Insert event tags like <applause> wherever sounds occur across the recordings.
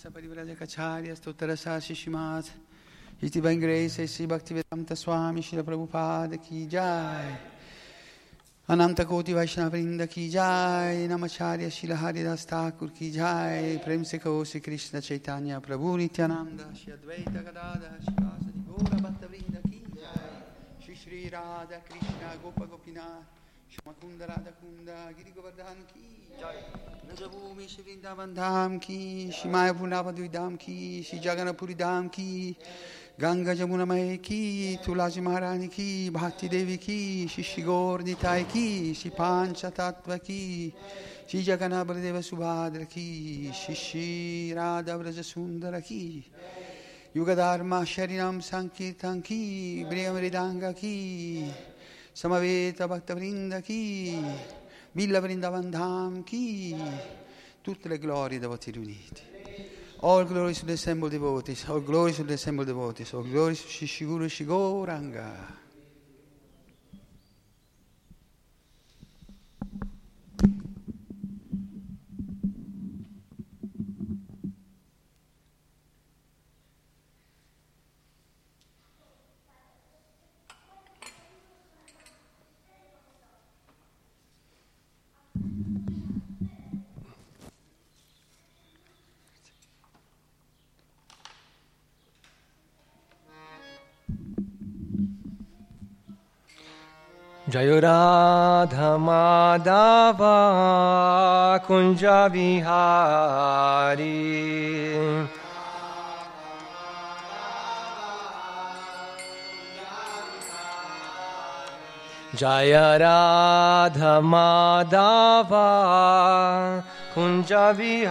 Paramahansa Parivrajacacharya Stottarasa Shishimat His Divine Grace A.C. Bhaktivedanta Swami Srila Prabhupada Ki Jai. Ananta Koti Vaishnava Vrinda Ki Jai. Namacharya Srila Haridas Thakur Ki Jai. Prem Se Kosi Krishna Chaitanya Prabhu Nityananda Shri Advaita Gadada Shri Vasadi Gora Bhatta Vrinda Ki Jai. Shri Shri Radha Krishna Gopa Gopinath Makunda Radha Kunda Giri Govardhan Ki Jai. Rajabhumi Shri Vrindavan Dham Ki Shri Mayapur Navadvi Dham Ki Shri Jagannathpuri Dham Ki Ganga Jamuna Mai Ki Tulasi Maharani Ki Bhakti Devi Ki Shri Shri Gaur Nitai Ki Shri Pancha Tattva Ki Shri Jagannath Baladeva Subhadra Ki Shri Shri Radha Vraja Sundara Ki Yugadharma Sharinam Sankirtan Ki Briyamridanga Ki Samaveta Bhaktavrinda Ki, Villa Vrindavan Dham Ki, tutte le glorie dei voti riuniti. All glory to the assembled devotees, all glory to the assembled devotees, all glory to Shishiguru Shigoranga. जय राधमादावा कुंज विहारी। जय राधमादावा कुंज Vihari.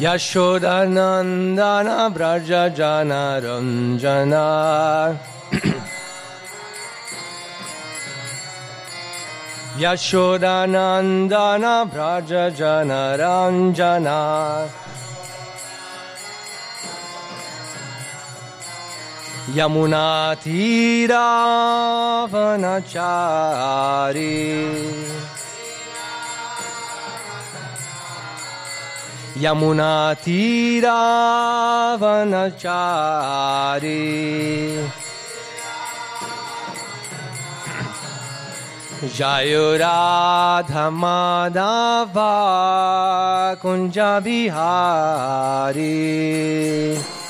Gopijana Girivaradhari Gopijana Girivaradhari Yashodanandana <clears throat> Braja Jana Ranjana Yashodanandana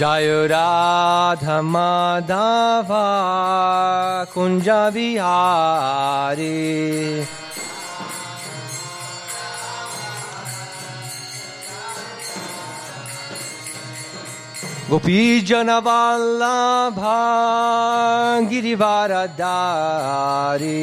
জয় রাধা মাধবা কুঞ্জ বিহারে। গোপীজন বাল্লাভা গিরিবার দারে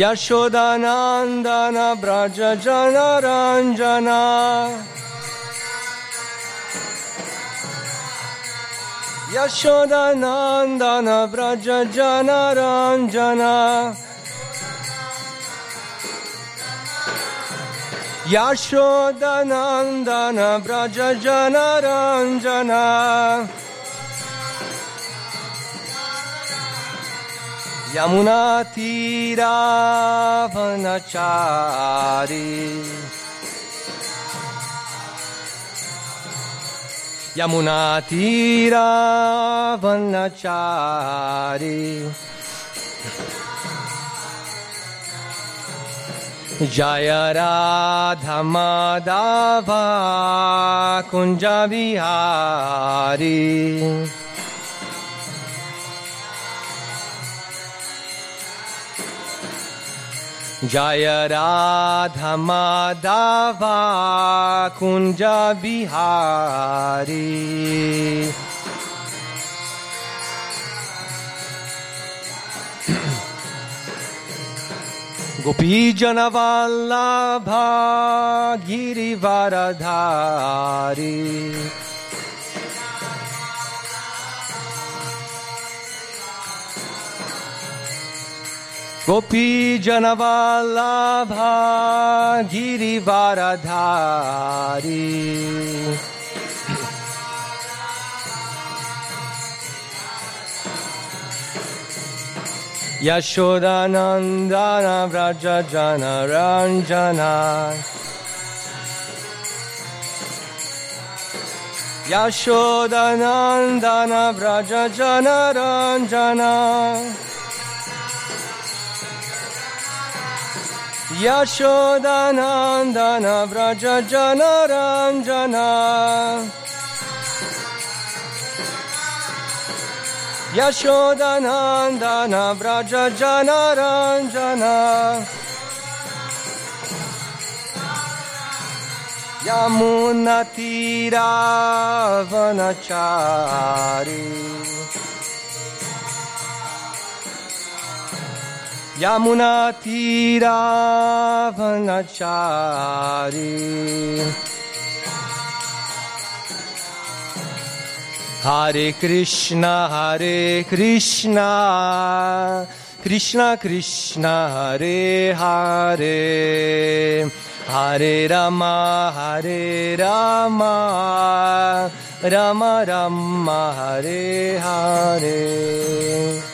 यशोदानन्दन व्रजजनरञ्जना यशोदानन्दन व्रजजनरञ्जना यशोदनन्दन व्रजजनरञ्जना Yamunatiravanachari Yamunatiravanachari Jaya Radha Madhava Kunja Vihari जयराधमादा भा कुञ्ज बिहारी। भा गिरिवरधारी। गोपी जनवाला जनवालाभा गिरिवारधारी यशोदानन्दन व्रज जनरञ्जना यशोदानन्दन व्रज जनरञ्जना यशोदनन्दन व्रज जन रञ्जना यशोदनन्दन व्रज जन रञ्जना यमुनतीरावनचारी Vraja Jana Ranjana Yamunatira Vanachari Yamuna Tira Vanachari. Hare Krishna Hare Krishna. Krishna Krishna Hare Hare Hare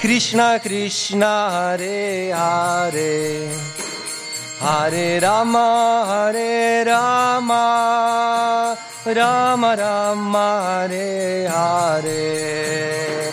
Krishna Krishna Hare Hare. Hare Rama Hare Rama. Rama Rama Hare Hare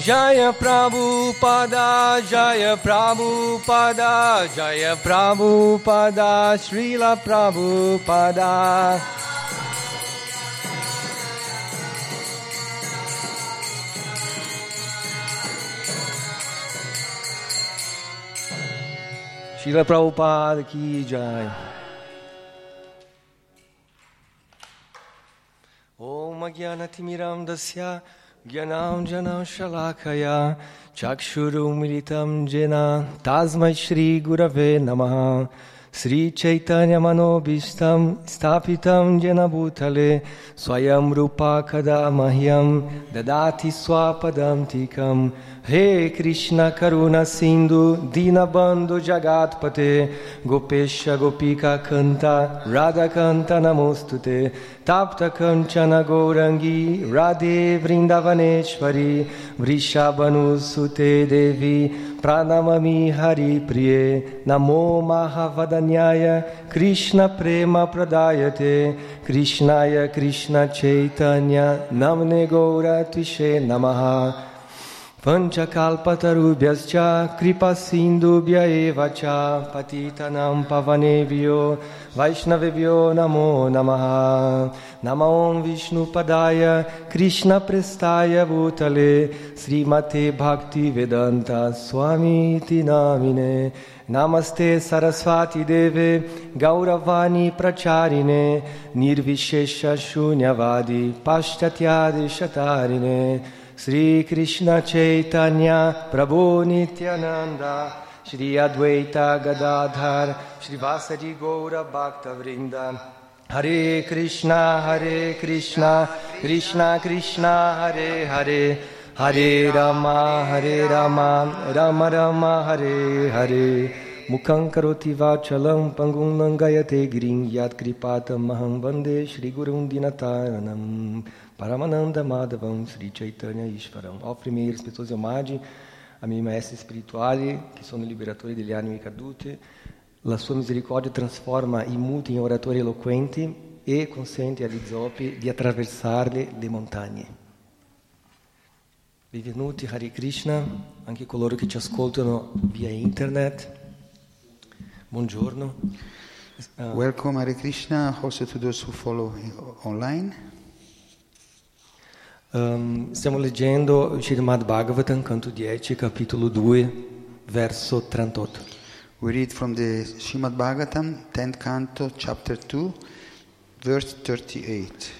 Jaya Prabhupada, Jaya Prabhupada, Jaya Prabhupada, Srila Prabhupada. Srila Prabhupada ki jai. Om Gyanatimiram Dasya Gyanam Janam Shalakaya Chakshuru Militam Jena Tasmai Shri Gurave Namaha Sri Chaitanya Manobhishtam Stapitam Jena Bhutale Swayam Rupa Kada Mahyam Dadati Swapadam Tikam श्रीचैतन्यमनोभीष्टं स्थापितं येन भूतले स्वयं रूपा कदा मह्यं ददाति स्वापदन्तिकं हे कृष्णकरुणसिन्धु दीनबन्धु जगात्पते गोपेश गोपिकान्त राधाकान्त नमोऽस्तु ते ताप्तकञ्चन गौरङ्गी राधे वृन्दावनेश्वरी वृषाबनुसुते देवी प्रणममि हरिप्रिये नमो महावदन्याय कृष्णप्रेमप्रदायते कृष्णाय कृष्णचैतन्य नमने गौरत्विषे नमः पञ्चकाल्पतरुभ्यश्च कृपसिन्धुभ्य एव च पतितनं पवनेभ्यो वैष्णवेभ्यो नमो नमः। नमो विष्णुपदाय कृष्णपृष्ठाय भूतले श्रीमते भक्तिवेदन्त स्वामीति नामिने। नमस्ते सरस्वतीदेवे गौरवाणी प्रचारिणे निर्विशेषशून्यवादी पाश्चात्यादिशतारिणे Sri Krishna Chaitanya Prabhu Nityananda Sri Advaita Gadadhar Sri Vasari Gaura Bhakta Vrinda. Hare Krishna Hare Krishna Krishna Krishna Hare Hare. Hare Rama Hare Rama Rama Rama Hare Hare. Mukhaṁ karoti vachalam pangum langayate girim yat kripatam maham vande shri gurum Paramananda Madhavam Sri Chaitanya Ishvaram. Ó primeiro, respeitoso Yamadi, a minha maestra espirituale, que sono liberatore degli animi caduti, la sua misericórdia transforma i muti in oratori eloquenti e consente agli zoppi di attraversarle le montagne. Benvenuti Hare Krishna, anche coloro che ci ascoltano via internet. Buongiorno. Uh, Welcome Hare Krishna also to those who follow online. Um, stiamo leggendo Srimad Bhagavatam, canto 10, capitolo 2, verso 38. We read from the Srimad Bhagavatam, 10th canto, chapter 2, verse 38.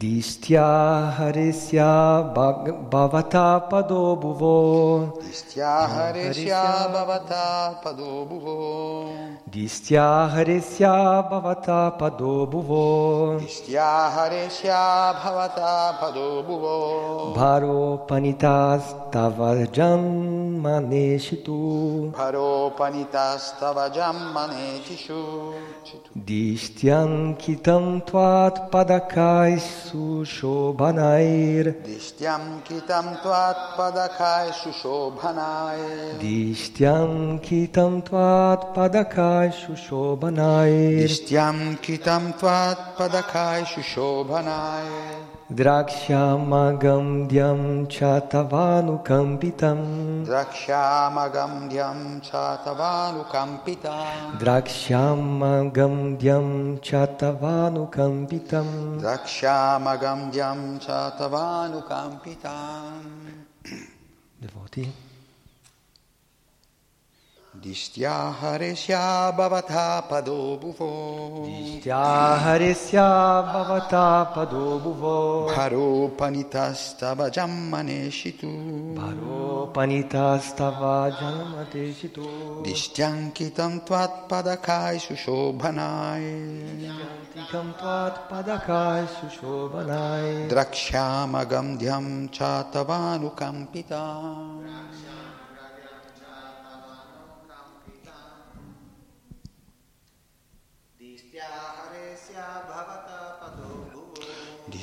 दिष्ट्या हरिस्या भवता पदो भुवो। दिष्ट्या भवता पदो भुवो। दिष्ट्या भवता पदो भुवो। दिष्ट्या भवता पदो भुवो। भरोपनीतास्तव जन्मनेषितु भरोपनितास्तव जन्मनेषिषु दिष्ट्यङ्कितं त्वात् पदकायस् सुशोभनाैर् दिष्ट्यां कितं त्वात्पदकाय सुशोभनाय दिष्ट्यां कितं त्वात्पदकाय सुशोभनाय दिष्ट्यां कितं त्वात्पदकाय सुशोभनाय kitam tvat padakai sushobhanair Drakshamagam chatavanukampitam Drakshamagam chatavanukampitam Drakshamagam chatavanukampitam Drakshamagam chatavanukampitam Devoti Distya haresya bhavata pado bhuvo Distya haresya bhavata pado bhuvo Bharo panitastava jammaneshitu. Bharo panitastava janmateshitu Dishyankitam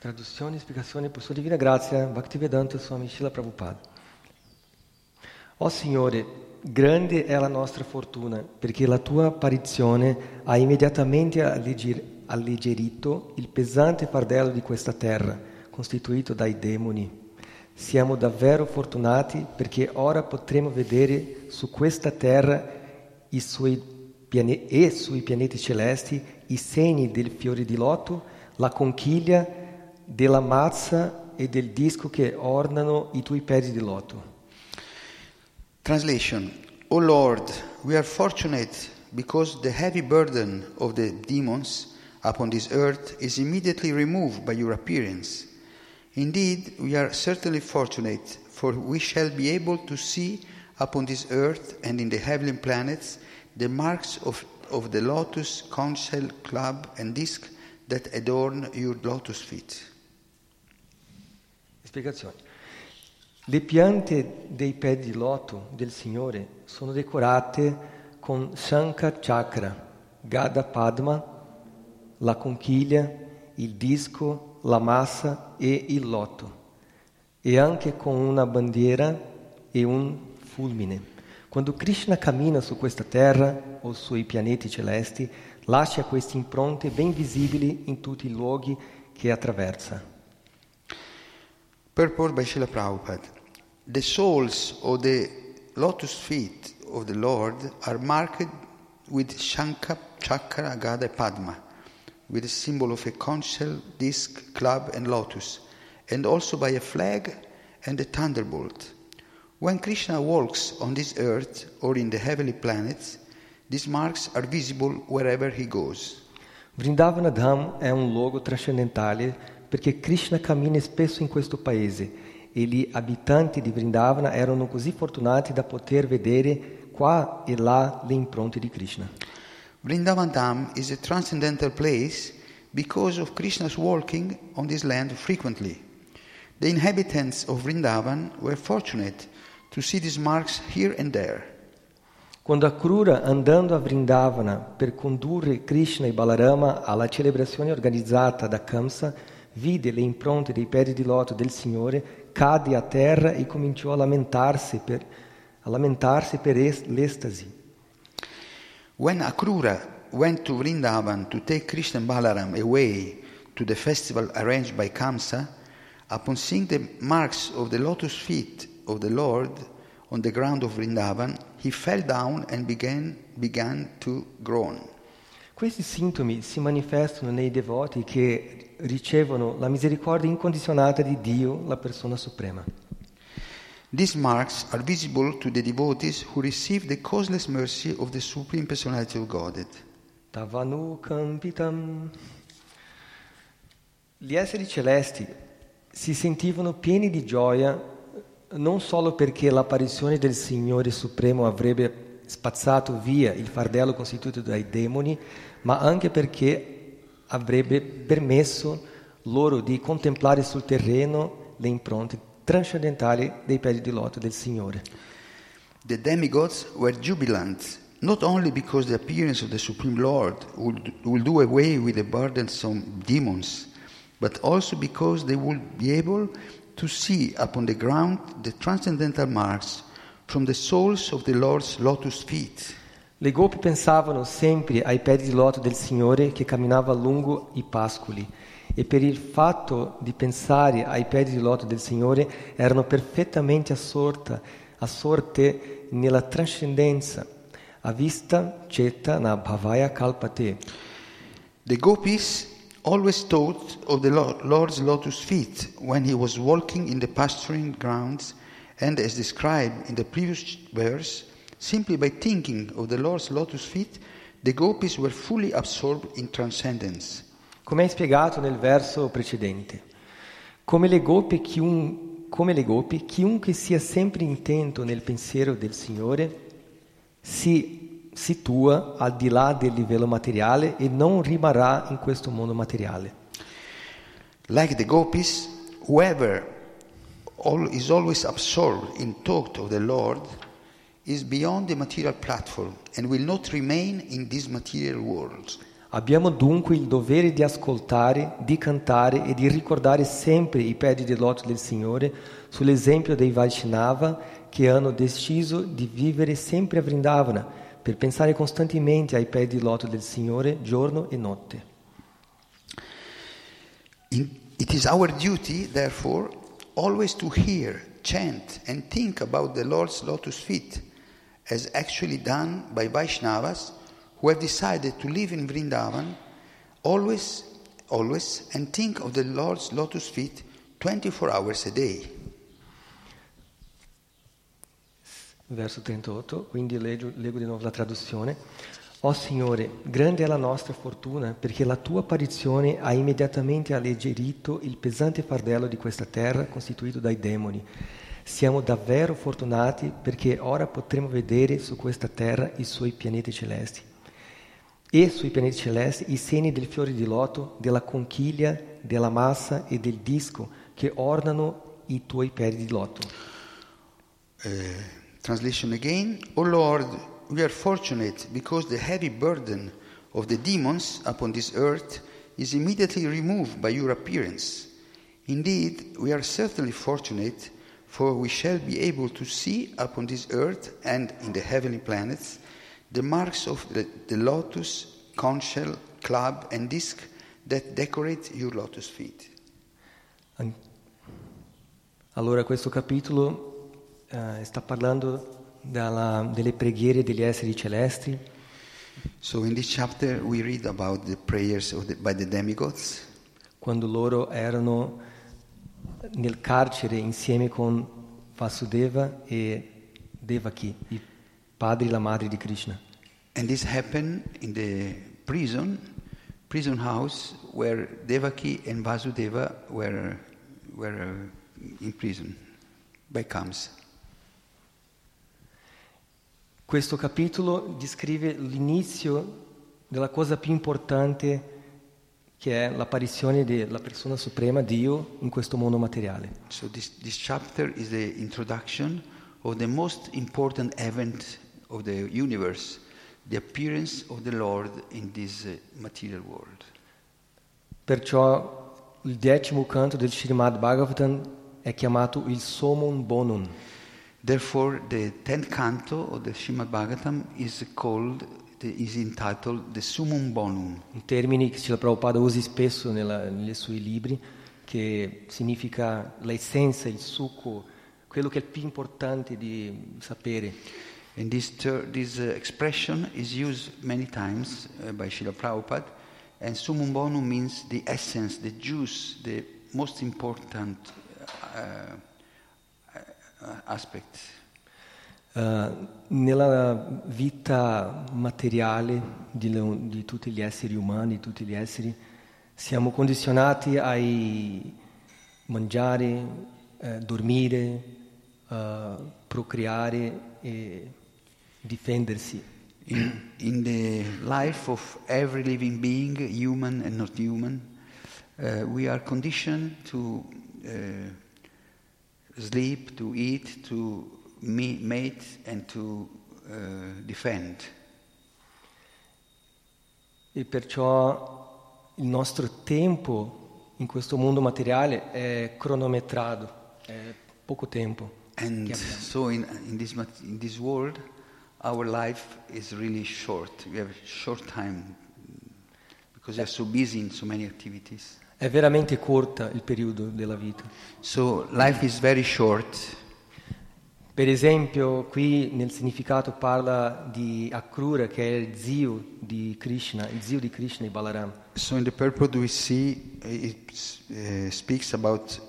Traduzione e spiegazione per sua divina grazia, Bhaktivedanta Swami Shila Prabhupada. Ó Signore, grande è la nostra fortuna, perché la tua apparizione ha immediatamente allegger- alleggerito il pesante fardello di questa terra, costituito dai demoni. Siamo davvero fortunati perché ora potremo vedere su questa terra i suoi piane- e sui pianeti celesti i segni del fiore di loto, la conchiglia della mazza e del disco che ornano i tuoi piedi di loto. Translation O Lord, we are fortunate because the heavy burden of the demons upon this earth is immediately removed by your appearance. Indeed, we are certainly fortunate, for we shall be able to see upon this earth and in the heavenly planets the marks of, of the lotus, council, club, and disc that adorn your lotus feet. Spiegazione. Le piante dei piedi di loto del Signore sono decorate con Shankha Chakra, Gada Padma, la conchiglia, il disco, la massa e il loto, e anche con una bandiera e un fulmine. Quando Krishna cammina su questa terra o sui pianeti celesti, lascia queste impronte ben visibili in tutti i luoghi che attraversa. Purport by Srila Prabhupada. The soles of the lotus feet of the Lord are marked with Shankha, Chakra, Gada, and Padma, with a symbol of a conch shell, disc, club, and lotus, and also by a flag and a thunderbolt. When Krishna walks on this earth or in the heavenly planets, these marks are visible wherever he goes. Vrindavana Dham è un um luogo trascendentale perché Krishna cammina spesso in questo paese e gli abitanti di Vrindavana erano così fortunati da poter vedere qua e là le impronte di Krishna. Vrindavan Dham is a transcendental place because of Krishna's walking on this land frequently. The inhabitants of Vrindavan were fortunate to see these marks here and there. Quando Akrura, andando a Vrindavana per condurre Krishna e Balarama alla celebrazione organizzata da Kamsa, vide le impronte dei piedi di loto del Signore, cadde a terra e cominciò a lamentarsi per, a lamentarsi per es- l'estasi. When Akrura went to Vrindavan to take Krishna Balaram away to the festival arranged by Kamsa, upon seeing the marks of the lotus feet of the Lord on the ground of Vrindavan, he fell down and began, began to groan. Questi sintomi si manifestano nei devoti che ricevono la misericordia incondizionata di Dio, la persona suprema. These marks are visible to the devotees who receive the causeless mercy of the Supreme Personality of Godhead. Tavanu Kampitam. Gli esseri celesti si sentivano pieni di gioia non solo perché l'apparizione del Signore Supremo avrebbe spazzato via il fardello costituito dai demoni, ma anche perché avrebbe permesso loro di contemplare sul terreno le impronte trascendentali dei piedi di loto del Signore. The demigods were jubilant, not only because the appearance of the Supreme Lord would, will do away with the burdensome demons, but also because they would be able to see upon the ground the transcendental marks from the soles of the Lord's lotus feet. Le gopi pensavano sempre ai piedi di loto del Signore che camminava lungo i pascoli e per il fatto di pensare ai piedi di loto del Signore erano perfettamente assorta, assorte nella trascendenza, a vista cetta na bhavaya kalpate. The gopis always thought of the Lo- Lord's lotus feet when he was walking in the pasturing grounds, and as described in the previous verse, simply by thinking of the Lord's lotus feet, the gopis were fully absorbed in transcendence. Come è spiegato nel verso precedente, come le gopi, chiun- come le gopi, chiunque sia sempre intento nel pensiero del Signore si situa al di là del livello materiale e non rimarrà in questo mondo materiale. Like the gopis, whoever all, is always absorbed in thought of the Lord is beyond the material platform and will not remain in this material world. Abbiamo dunque il dovere di ascoltare, di cantare e di ricordare sempre i piedi di loto del Signore sull'esempio dei Vaishnava che hanno deciso di vivere sempre a Vrindavana per pensare costantemente ai piedi di loto del Signore giorno e notte. In- it is our duty, therefore, always to hear, chant, and think about the Lord's lotus feet, as actually done by Vaishnavas who have decided to live in Vrindavan, always, always, and think of the Lord's lotus feet 24 hours a day. Verso 38, quindi leggo, leggo di nuovo la traduzione. Ó Signore, grande è la nostra fortuna perché la tua apparizione ha immediatamente alleggerito il pesante fardello di questa terra costituito dai demoni. Siamo davvero fortunati perché ora potremo vedere su questa terra i suoi pianeti celesti. E sui pianeti celesti i segni del fiore di loto, della conchiglia, della massa e del disco che ornano i tuoi piedi di loto. Uh, translation again. O Lord, we are fortunate because the heavy burden of the demons upon this earth is immediately removed by your appearance. Indeed, we are certainly fortunate, for we shall be able to see upon this earth and in the heavenly planets the marks of the, the lotus, conch shell, club, and disc that decorate your lotus feet. Allora questo capitolo eh, sta parlando dalla- delle preghiere degli esseri celesti So, in this chapter, we read about the prayers of the, by the demigods. quando loro erano nel carcere insieme con Vasudeva e Devaki, i padri e la madre di Krishna. And this happened in the prison, prison house where Devaki and Vasudeva were, were uh, in prison by Kams. Questo capitolo descrive l'inizio della cosa più importante che è l'apparizione della persona suprema, Dio, in questo mondo materiale. So this, this chapter is the introduction of the most important event of the universe, the appearance of the Lord in this uh, material world. Perciò il decimo canto del Srimad Bhagavatam è chiamato il Somon Bonum, Therefore, the tenth canto of the Srimad Bhagavatam is called, is entitled the Summum Bonum. un termine che Srila Prabhupada usa spesso nella- nei suoi libri, che significa l'essenza, il succo, quello che è più importante di sapere. And this, ter- this uh, expression is used many times uh, by Srila Prabhupada, and Summum Bonum means the essence, the juice, the most important uh, uh, aspect. Eh, nella vita materiale di, di tutti gli esseri umani, tutti gli esseri, siamo condizionati a mangiare, eh, dormire, eh, procreare e difendersi. In, in the life of every living being, human and not human, uh, we are conditioned to uh, sleep, to eat, to mate, and to uh, defend. E perciò il nostro tempo in questo mondo materiale è cronometrato, è poco tempo. And so, in, in, this, in this world, our life is really short. We have short time because we are so busy in so many activities. È veramente corta il periodo della vita. So, life is very short. Per esempio, qui nel significato parla di Akrura, che è il zio di Krishna, il zio di Krishna e Balaram. So, in the purport, we see uh, it uh, speaks about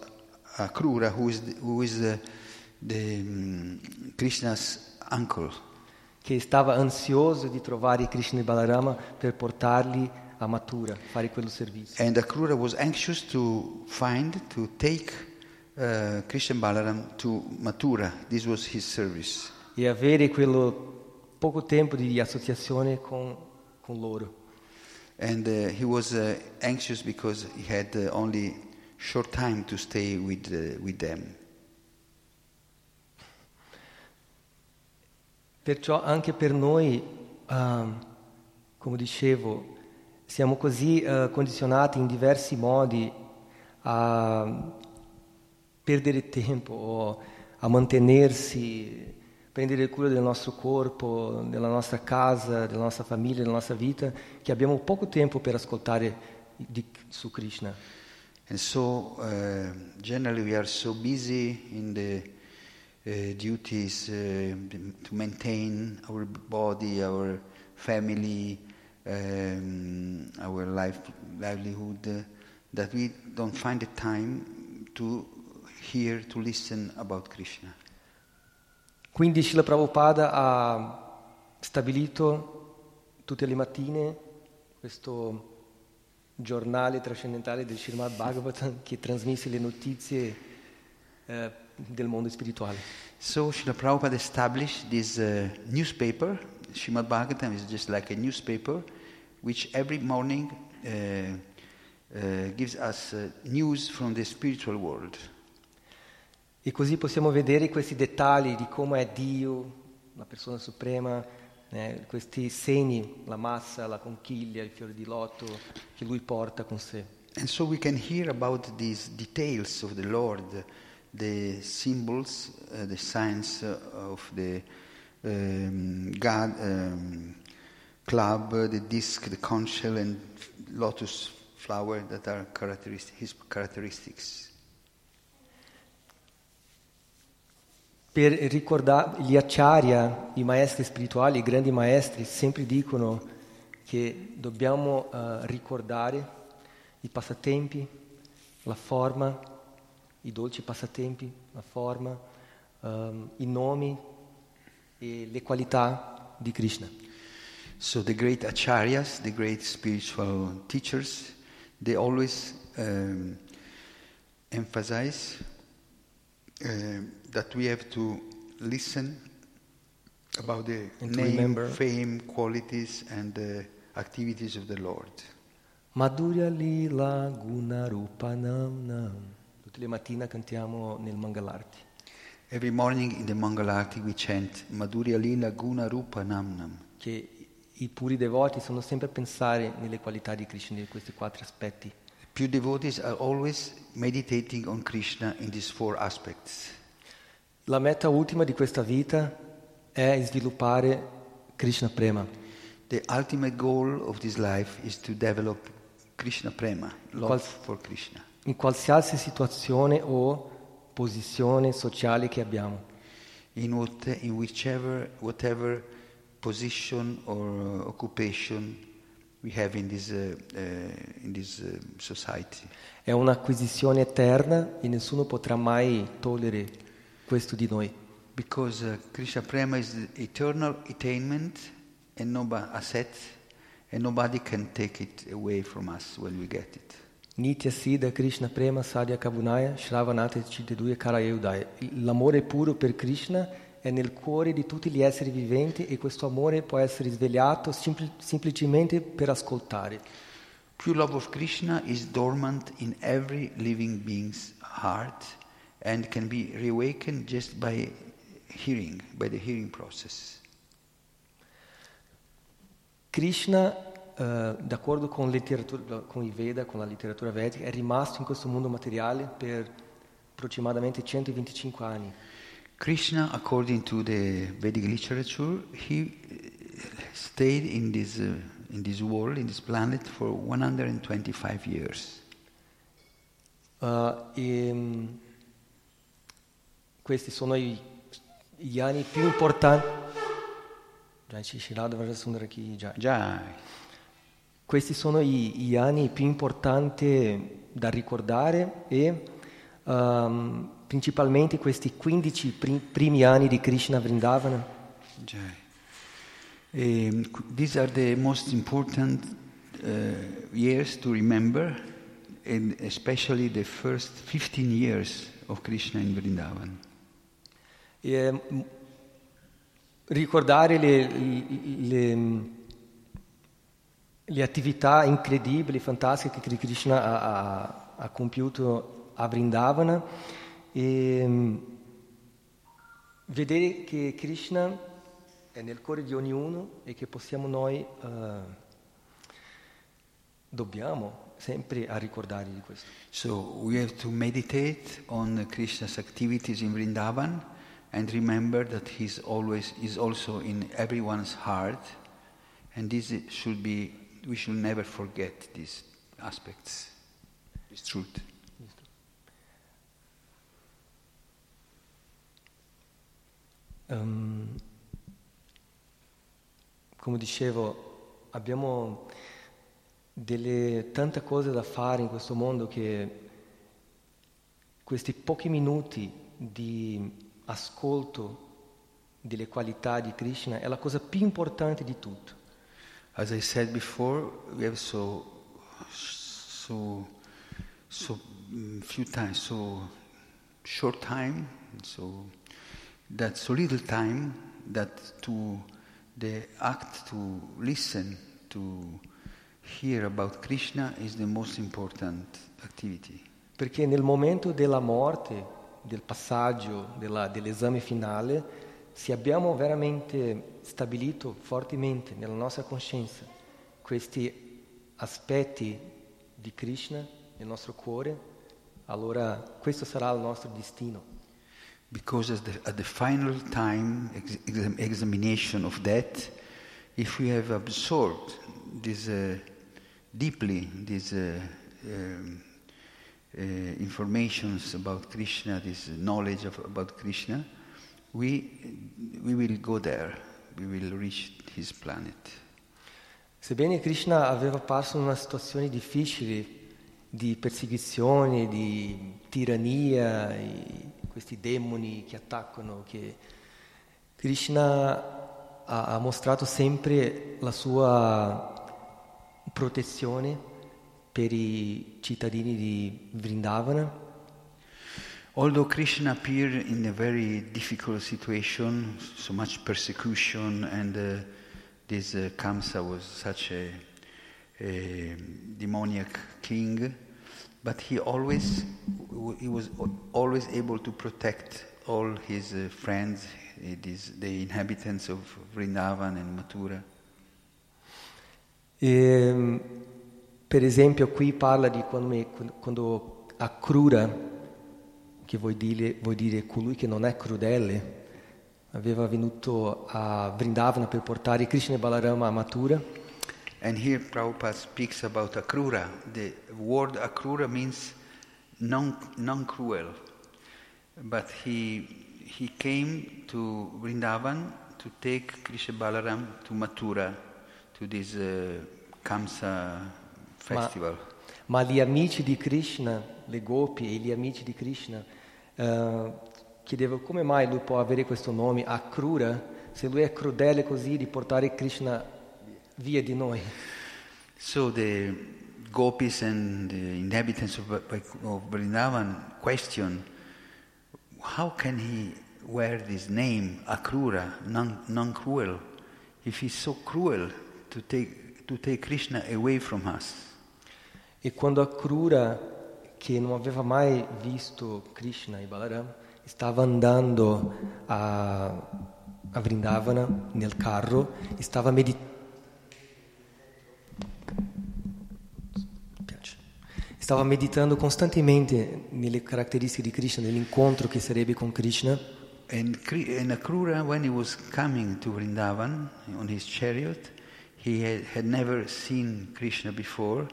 Akrura, who is the, who is the, the um, Krishna's uncle. che stava ansioso di trovare Krishna e Balarama per portarli a Mathura, fare quello servizio. And Akrura was anxious to find, to take uh, and Balaram to Mathura. This was his service. E avere quello poco tempo di associazione con, con loro. And uh, he was uh, anxious because he had uh, only short time to stay with, uh, with them. Perciò anche per noi, uh, come dicevo, siamo così uh, condizionati in diversi modi a perdere tempo a mantenersi, prendere cura del nostro corpo, della nostra casa, della nostra famiglia, della nostra vita, che abbiamo poco tempo per ascoltare di, su Krishna. And so, uh, generally, we are so busy in the uh, duties uh, to maintain our body, our family, um, our life, livelihood, that we don't find the time to hear, to listen about Krishna. Quindi Srila Prabhupada ha stabilito tutte le mattine questo giornale trascendentale del Srimad Bhagavatam che trasmise le notizie eh, del mondo spirituale. So Srila Prabhupada established this uh, newspaper. Srimad Bhagavatam is just like a newspaper, which every morning uh, uh, gives us uh, news from the spiritual world. E così possiamo vedere questi dettagli di come è Dio, la persona suprema, eh, questi segni, la massa, la conchiglia, il fiore di loto che lui porta con sé. And so we can hear about these details of the Lord, the symbols, uh, the signs uh, of the um, God um, club, the disc, the conch and lotus flower that are characteristic, his characteristics. Per ricordare gli acciaria, i maestri spirituali, i grandi maestri, sempre dicono che dobbiamo uh, ricordare i passatempi, la forma, i dolci passatempi, la forma, um, i nomi e le qualità di Krishna. So the great acharyas, the great spiritual teachers, they always um, emphasize uh, that we have to listen about the name, remember. fame, qualities, and the activities of the Lord. Madhurya Lila Gunarupanam Nam. Tutte le mattine cantiamo nel Mangalarti. Every morning in the Mangalarti we chant Madhurya Lila Guna Rupa Namnam. che i puri devoti sono sempre a pensare nelle qualità di Krishna, di questi quattro aspetti. Pure devotees are always meditating on Krishna in these four aspects. La meta ultima di questa vita è sviluppare Krishna Prema. The ultimate goal of this life is to develop Krishna Prema, love for Krishna. in qualsiasi situazione o posizione sociale che abbiamo. In, what, in whichever, whatever position or occupation we have in this, uh, uh, in this uh, society. È un'acquisizione eterna e nessuno potrà mai togliere questo di noi. Because uh, Krishna Prema is the eternal attainment and nobody asset, and nobody can take it away from us when we get it. Nitya Siddha Krishna Prema Sadhya Kabunaya Shravanate Chitedue Karayudaya. L'amore puro per Krishna è nel cuore di tutti gli esseri viventi e questo amore può essere svegliato simpl- semplicemente per ascoltare. Pure love of Krishna is dormant in every living being's heart and can be reawakened just by hearing, by the hearing process. Krishna, eh, d'accordo con, con i Veda, con la letteratura vedica, è rimasto in questo mondo materiale per approssimatamente 125 anni. Krishna, according to the Vedic literature, he uh, stayed in this, uh, in this world, in this planet, for 125 years. Uh, e, mm, questi sono i, gli anni più importanti. Questi sono i- gli anni più importanti da ricordare e um, principalmente questi 15 pri- primi anni di Krishna Vrindavana. Jai. Um, these are the most important uh, years to remember, and especially the first 15 years of Krishna in Vrindavan. E, mm, ricordare le, le, le, attività incredibili, fantastiche che Krishna ha, ha, ha compiuto a Vrindavana e mm, vedere che Krishna è nel cuore di ognuno e che possiamo noi, uh, dobbiamo sempre a ricordare di questo. So we have to meditate on Krishna's activities in Vrindavan and remember that he's always is also in everyone's heart. And this should be we should never forget these aspects this truth. Um, come dicevo abbiamo delle tante cose da fare in questo mondo che questi pochi minuti di ascolto delle qualità di Krishna è la cosa più importante di tutto. As I said before, we have so so so mm, few times, so short time, so that so little time that to the act to listen to hear about Krishna is the most important activity. Perché nel momento della morte del passaggio, della, dell'esame finale, se abbiamo veramente stabilito fortemente nella nostra coscienza questi aspetti di Krishna nel nostro cuore, allora questo sarà il nostro destino. Because at the, at the final time ex, examination of that, if we have absorbed this uh, deeply, this uh, um, uh, informations about Krishna, this knowledge of, about Krishna, we, we will go there, we will reach his planet. Sebbene Krishna aveva passato una situazione difficile di persecuzione, di tirannia, questi demoni che attaccano, che Krishna ha, ha mostrato sempre la sua protezione per i cittadini di Vrindavana. Although Krishna appeared in a very difficult situation, so much persecution, and uh, this uh, Kamsa was such a, a, demoniac king, but he always he was always able to protect all his uh, friends, his, the inhabitants of Vrindavan and Mathura. E, Per esempio qui parla di quando, quando Akrura, che vuol dire, vuol dire colui che non è crudele, aveva venuto a Vrindavana per portare Krishna e Balarama a Mathura. And here Prabhupada speaks about Akrura. The word Akrura means non, non-cruel. But he, he came to Vrindavan to take Krishna Balaram to Mathura, to this uh, Kamsa Festival. Ma, ma, gli amici di Krishna, le gopi e gli amici di Krishna, uh, chiedevano come mai lui può avere questo nome, Akrura, se lui è crudele così di portare Krishna via di noi. So the gopis and the inhabitants of, of Vrindavan question, how can he wear this name, Akrura, non, non-cruel, if he's so cruel to take, to take Krishna away from us? E quando Akrura, che non aveva mai visto Krishna e Balaram, stava andando a, a Vrindavana nel carro e stava meditando. Stava meditando costantemente nelle caratteristiche di Krishna, nell'incontro che sarebbe con Krishna. And, and Akrura, when he was coming to Vrindavan on his chariot, he had, had never seen Krishna before.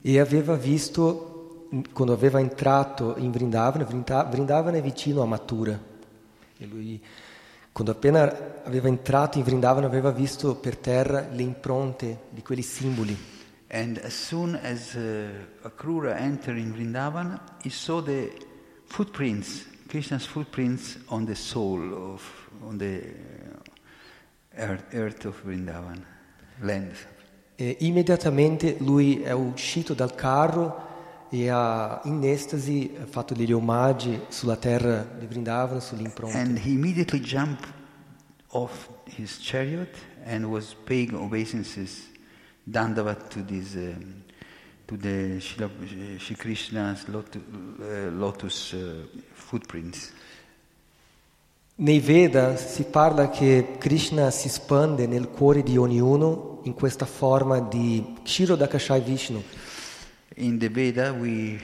E aveva visto, quando aveva entrato in Vrindavana, Vrindavana è vicino a Mathura. E lui, quando appena aveva entrato in Vrindavana, aveva visto per terra le impronte di quei simboli. And as soon as uh, Akrura entered in Vrindavan, he saw the footprints, Krishna's footprints on the soul of, on the earth, earth of Vrindavan, land. E immediatamente lui è uscito dal carro e ha in estasi fatto degli omaggi sulla terra di Vrindavana, sull'impronta. And he immediately jumped off his chariot and was paying obeisances, dandavat to this, um, to the Shri, Shri Krishna's lotus, uh, lotus uh, footprints. Nei Veda si parla che Krishna si spande nel cuore di ognuno in questa forma di Kshirodakashai Vishnu. In the Veda, we,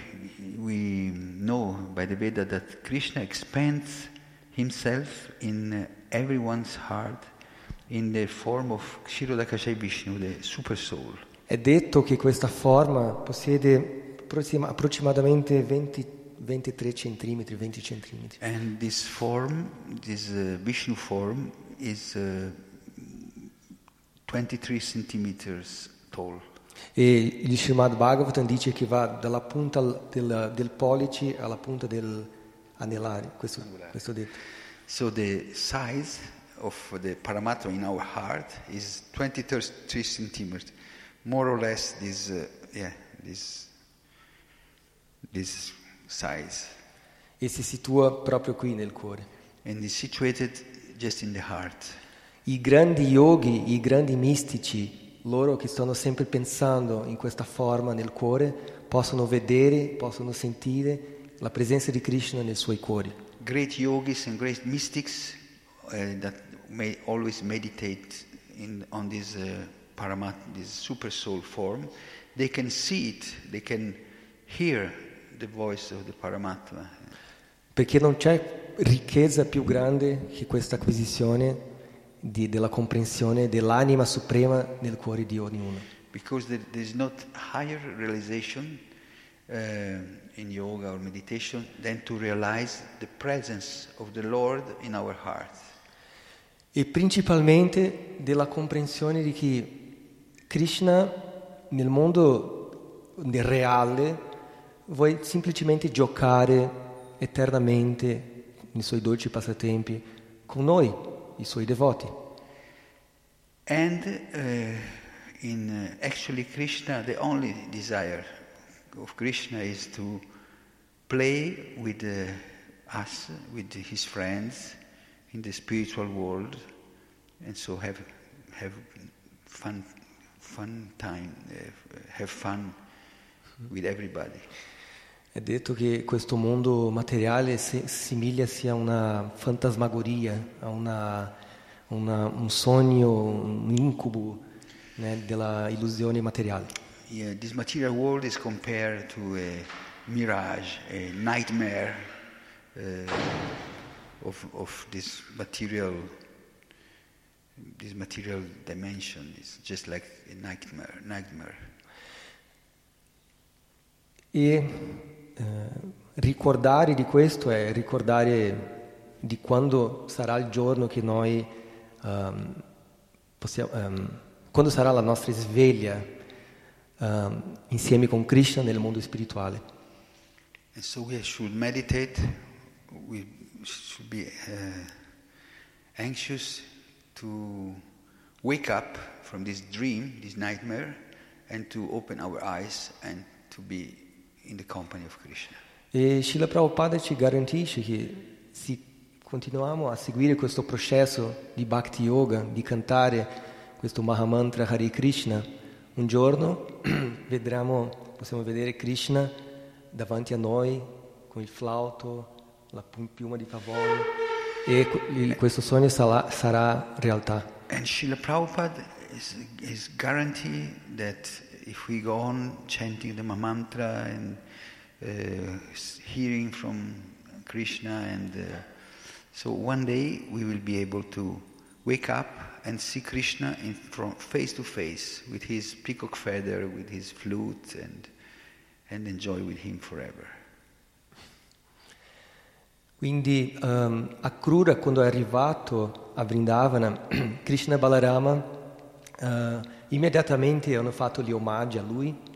we know by the Veda that Krishna expands himself in everyone's heart in the form of Kshirodakashai Vishnu, the super soul. È detto che questa forma possiede approssima- approssimatamente 20 23 centimetri, 20 centimetri. And this form, this uh, Vishnu form, is uh, 23 centimeters tall. E il Srimad Bhagavatam dice che va dalla punta del, del pollice alla punta del anellare, questo, questo detto. So the size of the Paramatma in our heart is 23 centimeters, more or less this, uh, yeah, this, this size. E si situa proprio qui nel cuore. And is situated just in the heart. I grandi yogi, i grandi mistici, loro che stanno sempre pensando in questa forma nel cuore, possono vedere, possono sentire la presenza di Krishna nei suoi cuori. Great yogis and great mystics uh, that may always meditate in, on this uh, Paramat, this super soul form, they can see it, they can hear the voice of the Paramatma. Perché non c'è ricchezza più grande che questa acquisizione di- della comprensione dell'anima suprema nel cuore di ognuno. Because there, there is not higher realization uh, in yoga or meditation than to realize the presence of the Lord in our heart. E principalmente della comprensione di che Krishna nel mondo del reale vuole semplicemente giocare eternamente nei suoi dolci passatempi con noi, i suoi devoti. And uh, in uh, actually Krishna, the only desire of Krishna is to play with uh, us, with his friends in the spiritual world, and so have have fun, fun time, uh, have fun with everybody. È detto che questo mondo materiale si- simiglia sia una fantasmagoria, a una- una- un sogno, un incubo né, della illusione materiale. Yeah, this material world is compared to a mirage, a nightmare uh, of, of this material, this material dimension. It's just like a nightmare. Nightmare. E eh, ricordare di questo è ricordare di quando sarà il giorno che noi ehm, possiamo, ehm, quando sarà la nostra sveglia ehm, insieme con Krishna nel mondo spirituale. And so we should meditate. We should be uh, anxious to wake up from this dream, this nightmare, and to open our eyes and to be in the company of Krishna. E Srila Prabhupada ci garantisce che se continuiamo a seguire questo processo di Bhakti Yoga, di cantare questo Mahamantra Hare Krishna, un giorno <clears throat> vedremo, possiamo vedere Krishna davanti a noi con il flauto, la piuma di pavone e questo sogno sarà, sarà realtà. And Srila Prabhupada is, is guarantee that if we go on chanting the mantra and uh, hearing from Krishna, and uh, so one day we will be able to wake up and see Krishna in front, face to face with his peacock feather, with his flute, and and enjoy with him forever. Quindi ehm, a Krura, quando è arrivato a Vrindavana, <clears throat> Krishna Balarama eh, immediatamente hanno fatto gli omaggi a lui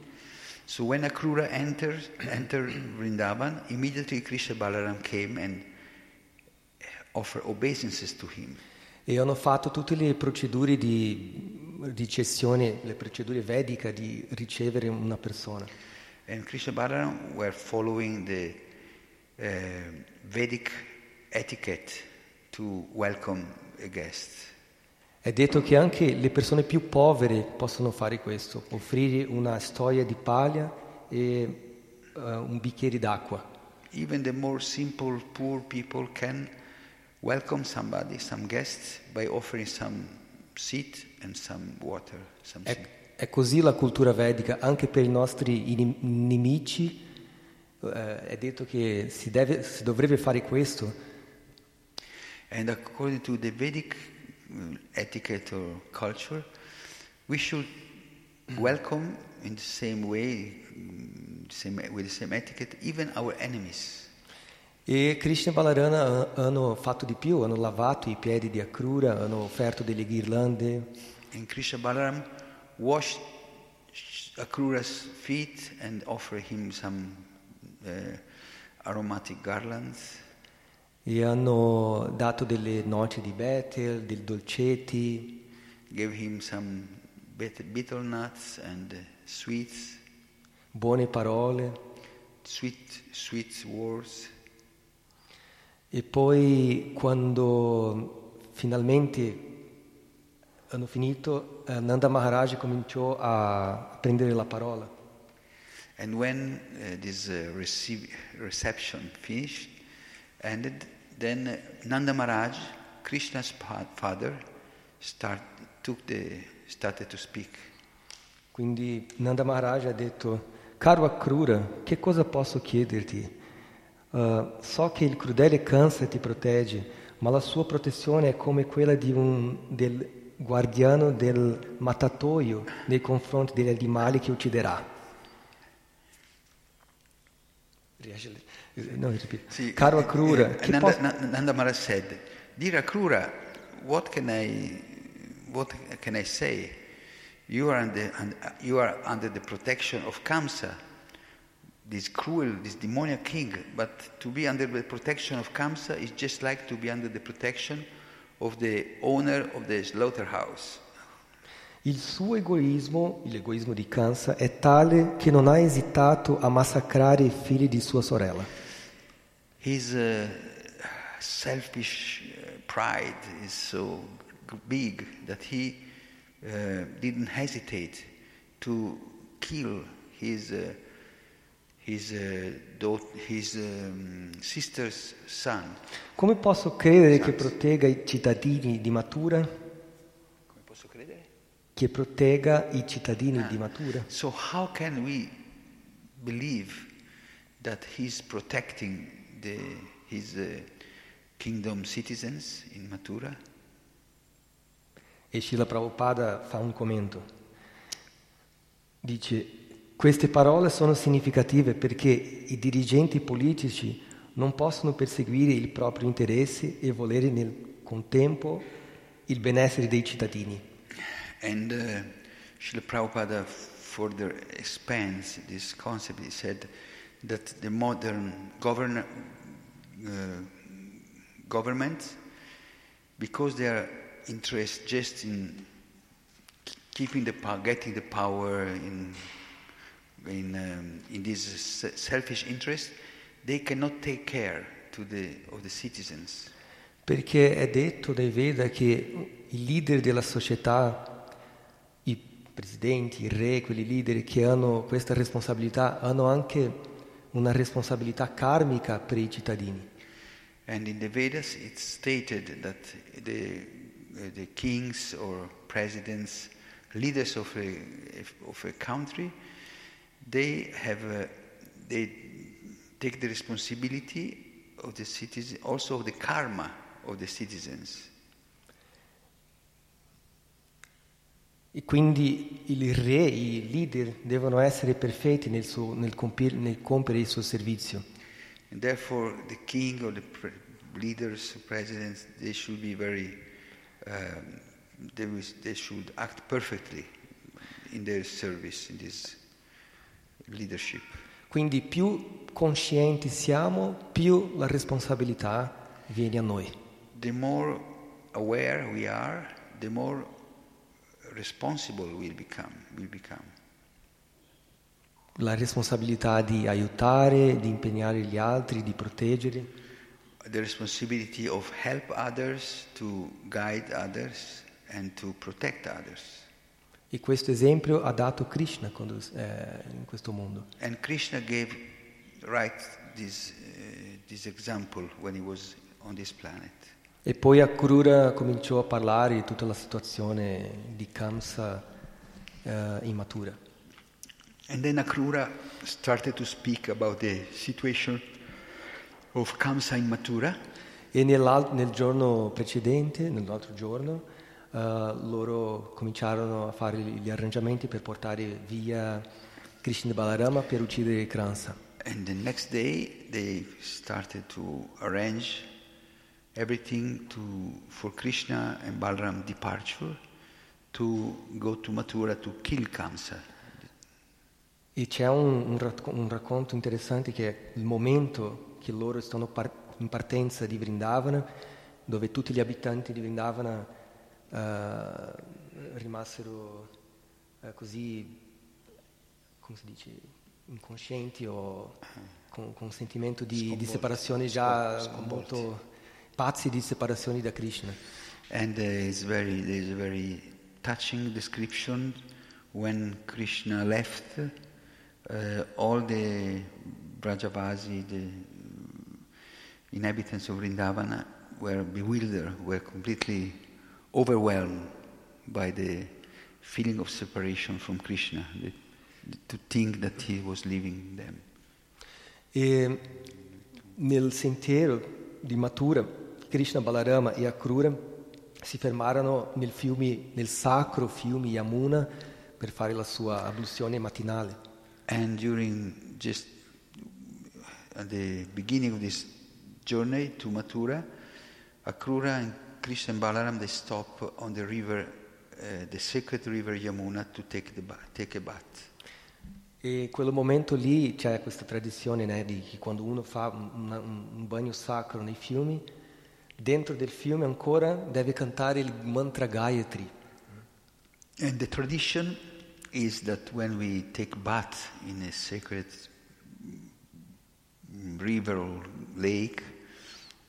So when Akrura entered, entered Vrindavan, immediately Krishna Balaram came and offered obeisances to him. e hanno fatto tutte le procedure di, di cessione, le procedure vediche di ricevere una persona. And Krishna Balaram were following the uh, Vedic etiquette to welcome a guest. È detto che anche le persone più povere possono fare questo, offrire una storia di paglia e uh, un bicchiere d'acqua. Even the more simple, poor people can welcome somebody, some guests, by offering some seat and some water, something. È, è così la cultura vedica, anche per i nostri inim- nemici eh, è detto che si, deve, si dovrebbe fare questo. And according to the Vedic uh, etiquette or culture, we should welcome in the same way, mm, same, with the same etiquette, even our enemies. E Krishna Balarana hanno fatto di più, hanno lavato i piedi di Akrura, hanno offerto delle ghirlande. And Krishna Balaram washed Akrura's feet and offered him some uh, aromatic garlands. E hanno dato delle noci di Betel, dei dolcetti, gave him some bet- betel nuts and sweets, buone parole. sweet, sweet words. E poi quando finalmente hanno finito, eh, Nanda Maharaj cominciò a prendere la parola. And when uh, this uh, receive, reception finished, ended, then Nanda Maharaj, Krishna's father, start, the, started to speak. Quindi Nanda Maharaj ha detto, caro Akrura, che cosa posso chiederti? Uh, so che il crudele cansa e ti protegge, ma la sua protezione è come quella di un del guardiano del mattatoio nei confronti degli animali che ucciderà. Riesci a le- no. Sì, Caro eh, Akrura, eh, che Nanda, posso- Na- Nanda Maharaj said, Dear Akrura, what can I, what can I say? You are, under, un- you are under the protection of Kamsa, this cruel, this demoniac king, but to be under the protection of Kamsa is just like to be under the protection of the owner of the slaughterhouse. Il suo egoismo, l'egoismo di Kansa, è tale che non ha esitato a massacrare i figli di sua sorella. His uh, selfish uh, pride is so big that he uh, didn't hesitate to kill his uh, his uh, his um, sister's son. Come posso credere che protegga i cittadini di Matura? Come posso credere? Che protegga i cittadini di Matura? So how can we believe that he's protecting the, his uh, kingdom citizens in Mathura? E Srila Prabhupada fa un commento. Dice, queste parole sono significative perché i dirigenti politici non possono perseguire il proprio interesse e volere nel contempo il benessere dei cittadini. And uh, Srila Prabhupada further expands this concept. He said that the modern govern, uh, government, because they are interested just in keeping the power, getting the power in, in, um, in this se- selfish interest, they cannot take care to the, of the citizens. Perché è detto dai Veda che i leader della società, i presidenti, i re, quelli leader che hanno questa responsabilità, hanno anche una responsabilità karmica per i cittadini. And in the Vedas, it's stated that the, the kings or presidents, leaders of a, of a country, they have uh, they take the responsibility of the citizens, also of the karma of the citizens. E quindi il re, i leader devono essere perfetti nel, suo- nel compir- nel compiere il suo servizio. And therefore, the king or the pre- leaders, presidents, they should be very, um, they, was- they should act perfectly in their service, in this leadership. Quindi più conscienti siamo, più la responsabilità viene a noi. The more aware we are, the more responsible we'll become. We'll become. la responsabilità di aiutare, di impegnare gli altri, di proteggere, the responsibility of help others, to guide others, and to protect others. e questo esempio ha dato Krishna quando, eh, in questo mondo. And Krishna gave right this, uh, this example when he was on this planet. E poi Akrura cominciò a parlare di tutta la situazione di Kamsa eh, immatura. And then Akrura started to speak about the situation of Kamsa in Mathura. E nel giorno precedente, nell'altro giorno, eh, loro cominciarono a fare gli arrangiamenti per portare via Krishna Balarama per uccidere Kransa. And the next day they started to arrange everything to, for Krishna and Balram departure to go to Mathura to kill Kamsa. E c'è un, un un racconto interessante che è il momento che loro stanno par- in partenza di Vrindavana, dove tutti gli abitanti di Vrindavana eh, rimasero eh, così, come si dice, incoscienti o con, con un sentimento di, di separazione già sconvolti. molto pazzi di separazione da Krishna. And uh, it's very, there's a very touching description when Krishna left. Uh, all the Brajavasi, the inhabitants of Vrindavana, were bewildered, were completely overwhelmed by the feeling of separation from Krishna, the, to think that he was leaving them. E nel sentiero di Mathura, Krishna, Balarama e Akrura si fermarono nel, fiume, nel sacro fiume Yamuna per fare la sua abluzione mattinale. And during just at the beginning of this journey to Mathura, Akrura and Krishna and Balaram they stop on the river, uh, the sacred river Yamuna to take the bath, take a bath. E in quel momento lì c'è questa tradizione né, di che quando uno fa un, un bagno sacro nei fiumi, dentro del fiume ancora deve cantare il mantra Gayatri. And the tradition is that when we take bath in a sacred river or lake,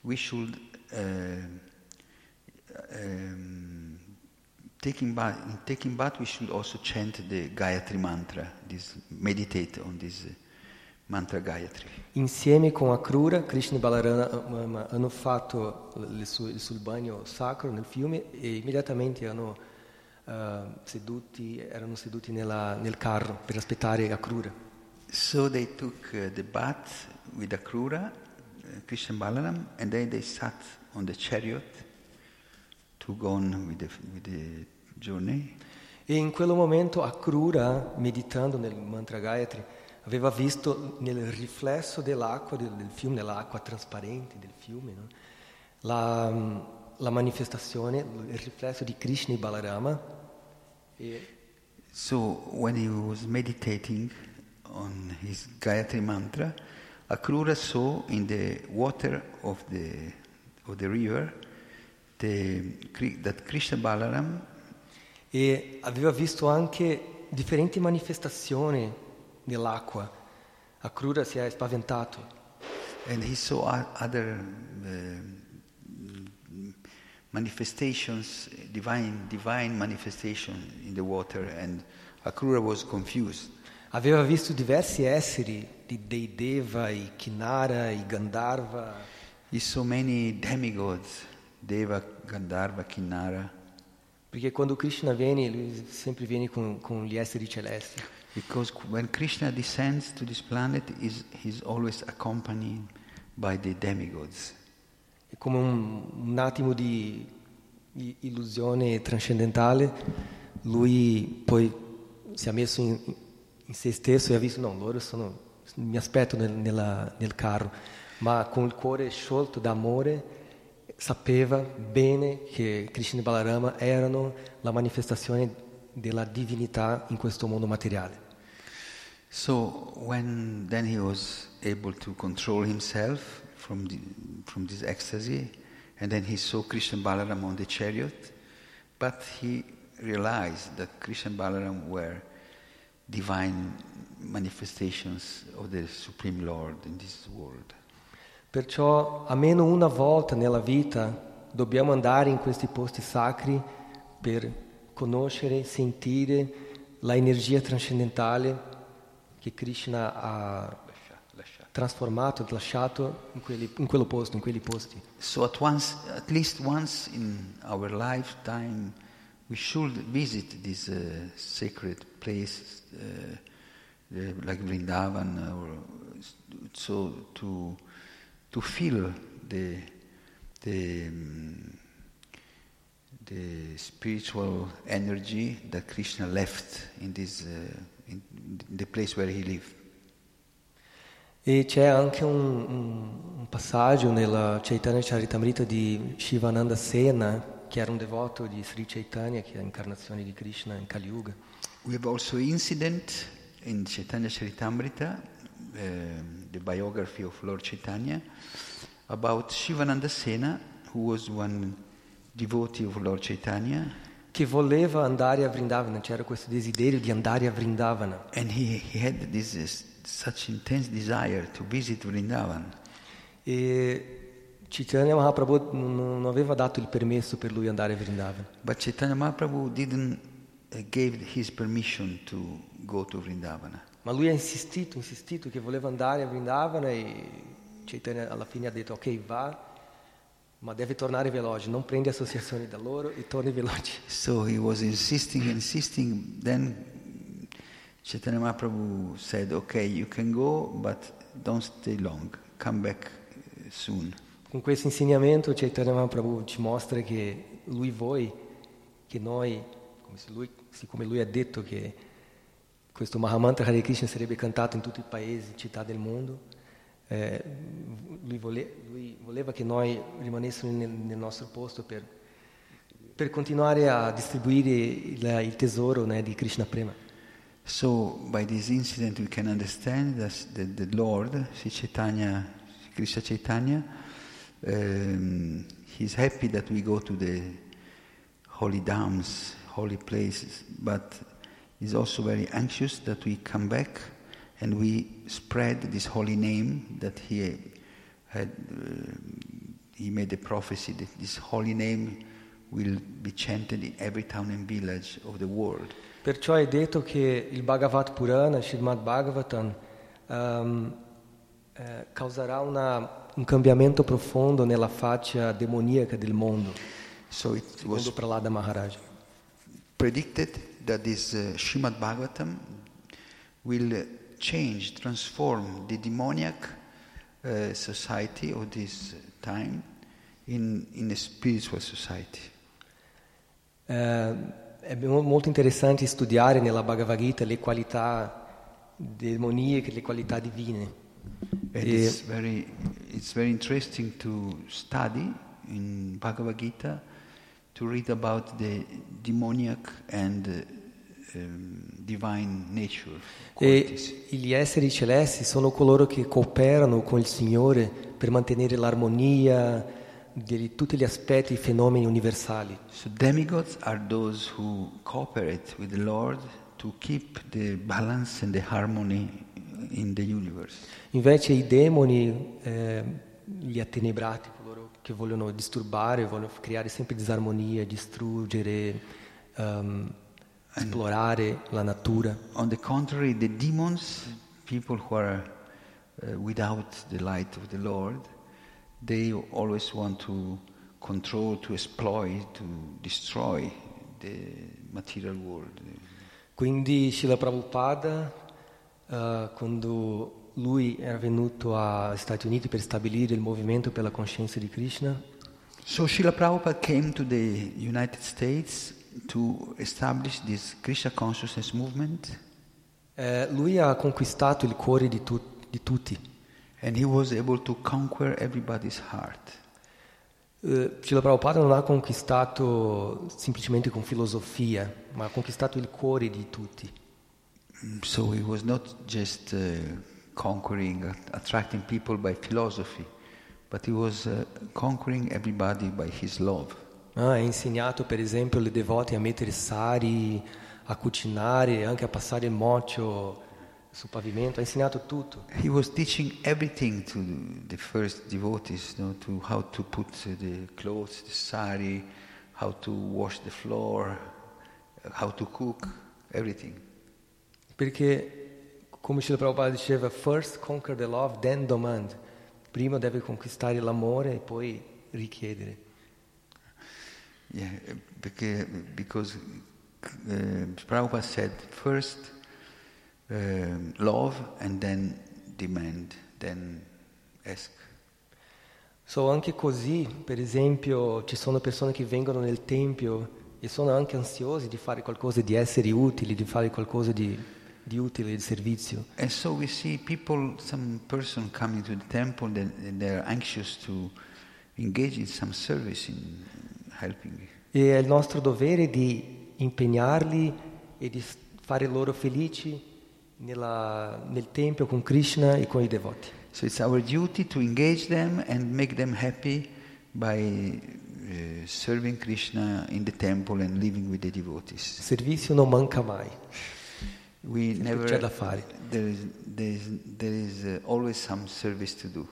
we should uh, um, taking bath. In taking bath, we should also chant the Gayatri mantra. This meditate on this uh, mantra Gayatri. Insieme con Akrura, Krishna e Balarama hanno fatto il suo, il bagno sacro nel fiume e immediatamente hanno, eh, seduti, erano seduti nella- nel carro per aspettare Akrura. So they took uh, the bath with Akrura, uh, Krishna and Balaram, and then they sat on the chariot to go on with the, with the journey. E in quel momento Akrura, meditando nel mantra Gayatri, aveva visto nel riflesso dell'acqua del, del fiume, nell'acqua trasparente del fiume, no? la, la manifestazione, il riflesso di Krishna e Balarama. E So when he was meditating on his Gayatri mantra, Akrura saw in the water of the, of the river the, that Krishna Balaram e aveva visto anche differenti manifestazioni nell'acqua. Akrura si è spaventato And he saw other um, manifestations, divine, divine manifestation in the water, and Akrura was confused. aveva visto diversi esseri, di dei Deva, i Kinara, i Gandharva, He saw many demigods, Deva, Gandharva, Kinnara, perché quando Krishna viene, lui sempre viene con, con gli esseri celesti. Because when Krishna descends to this planet, is he's always accompanied by the demigods. È come un, un attimo di, illusione trascendentale, lui poi si è messo in, in se stesso e ha visto, no, loro sono, mi aspetto nel, nella- nel carro, ma con il cuore sciolto d'amore sapeva bene che Krishna e Balarama erano la manifestazione della divinità in questo mondo materiale. So when then he was able to control himself from the, from this ecstasy, and then he saw Krishna Balaram on the chariot, but he realized that Krishna Balaram were divine manifestations of the Supreme Lord in this world. Perciò almeno una volta nella vita dobbiamo andare in questi posti sacri per conoscere, sentire la energia trascendentale che Krishna ha trasformato, lasciato in, quelli, in quello posto, in quegli posti. So at once, at least once in our lifetime, we should visit these uh, sacred places uh, like Vrindavan, or so to to feel the the um, the spiritual energy that Krishna left in this uh, in the place where he lived. E c'è anche un, un, passaggio nella Chaitanya Charitamrita di Shivananda Sena, che era un devoto di Sri Chaitanya, che è l'incarnazione di Krishna in Kali Yuga. We have also incident in Chaitanya Charitamrita, uh, the biography of Lord Chaitanya, about Shivananda Sena, who was one devotee of Lord Chaitanya, che voleva andare a Vrindavana, c'era questo desiderio di andare a Vrindavana. and he, he had this such intense desire to visit Vrindavan. E Chaitanya Mahaprabhu non aveva dato il permesso per lui andare a Vrindavana. But Chaitanya Mahaprabhu didn't uh, give his permission to go to Vrindavana. Ma lui ha insistito, insistito che voleva andare a Vrindavana e Chaitanya alla fine ha detto ok va, ma deve tornare veloce, non prendi associazioni da loro e torni veloce. So he was insisting, insisting. Then Chaitanya Mahaprabhu said, "Okay, you can go, but don't stay long. Come back uh, soon." Con questo insegnamento Chaitanya Mahaprabhu ci mostra che lui vuole che noi, come se lui, siccome lui ha detto che questo Mahamantra Hare Krishna sarebbe cantato in tutti i paesi, città del mondo, eh, lui, vole- lui voleva che noi rimanessimo nel, nel nostro posto per, per continuare a distribuire il, il tesoro né, di Krishna Prema. So by this incident, we can understand that the, the Lord, Sri Chaitanya, Krishna Chaitanya, um, he's happy that we go to the holy dhams, holy places, but he's also very anxious that we come back and we spread this holy name that he had. Uh, he made a prophecy that this holy name will be chanted in every town and village of the world. Perciò è detto che il Bhagavat Purana, Srimad Bhagavatam, ehm, eh, causerà una- un cambiamento profondo nella faccia demoniaca del mondo, So it was Prahlada Maharaj. predicted that this uh, Srimad Bhagavatam will change, transform the demoniac uh, society of this time in, in a spiritual society. Eh, è mo- molto interessante studiare nella Bhagavad Gita le qualità demoniache, le qualità divine. And E- it's, very, it's very interesting to study in Bhagavad Gita to read about the demoniac and E gli esseri celesti sono coloro che cooperano con il Signore per mantenere l'armonia di tutti gli aspetti e fenomeni universali. So demigods are those who cooperate with the Lord to keep the balance and the harmony in the universe. Invece i demoni, eh, gli attenebrati, coloro che vogliono disturbare, vogliono creare sempre disarmonia, distruggere, ehm, esplorare la natura. On the contrary, the demons, people who are uh, without the light of the Lord, they always want to control, to exploit, to destroy the material world. Quindi Srila Prabhupada, eh, quando lui era venuto agli Stati Uniti per stabilire il movimento per la coscienza di Krishna, So Srila Prabhupada came to the United States to establish this Krishna consciousness movement. eh, lui ha conquistato il cuore di, tu- di tutti. And he was able to conquer everybody's heart. Eh, Srila Prabhupada non ha conquistato semplicemente con filosofia, ma ha conquistato il cuore di tutti. Mm, So he was not just uh, conquering, attracting people by philosophy, but he was uh, conquering everybody by his love. Ah, ha insegnato per esempio le devote a mettere sari, a cucinare, anche a passare il mocio sul pavimento, ha insegnato tutto. He was teaching everything to the first devotees, you know, to how to put the clothes, the sari, how to wash the floor, how to cook, everything. Perché, come Srila Prabhupada diceva, first conquer the love, then demand. Prima deve conquistare l'amore e poi richiedere. Yeah, because, because uh, Prabhupada said first um, love and then demand, then ask. So anche così, per esempio, ci sono persone che vengono nel tempio e sono anche ansiosi di fare qualcosa di essere utili, di fare qualcosa di, di utile, di servizio. And so we see people, some person coming to the temple, and they're anxious to engage in some service in. E è il nostro dovere di impegnarli e di fare loro felici nella- nel tempio con Krishna e con i devoti. So it's our duty to engage them and make them happy by uh, serving Krishna in the temple and living with the devotees. Il servizio non manca mai. We Sempre never. c'è da fare. There is, there is, there is uh, always some service to do.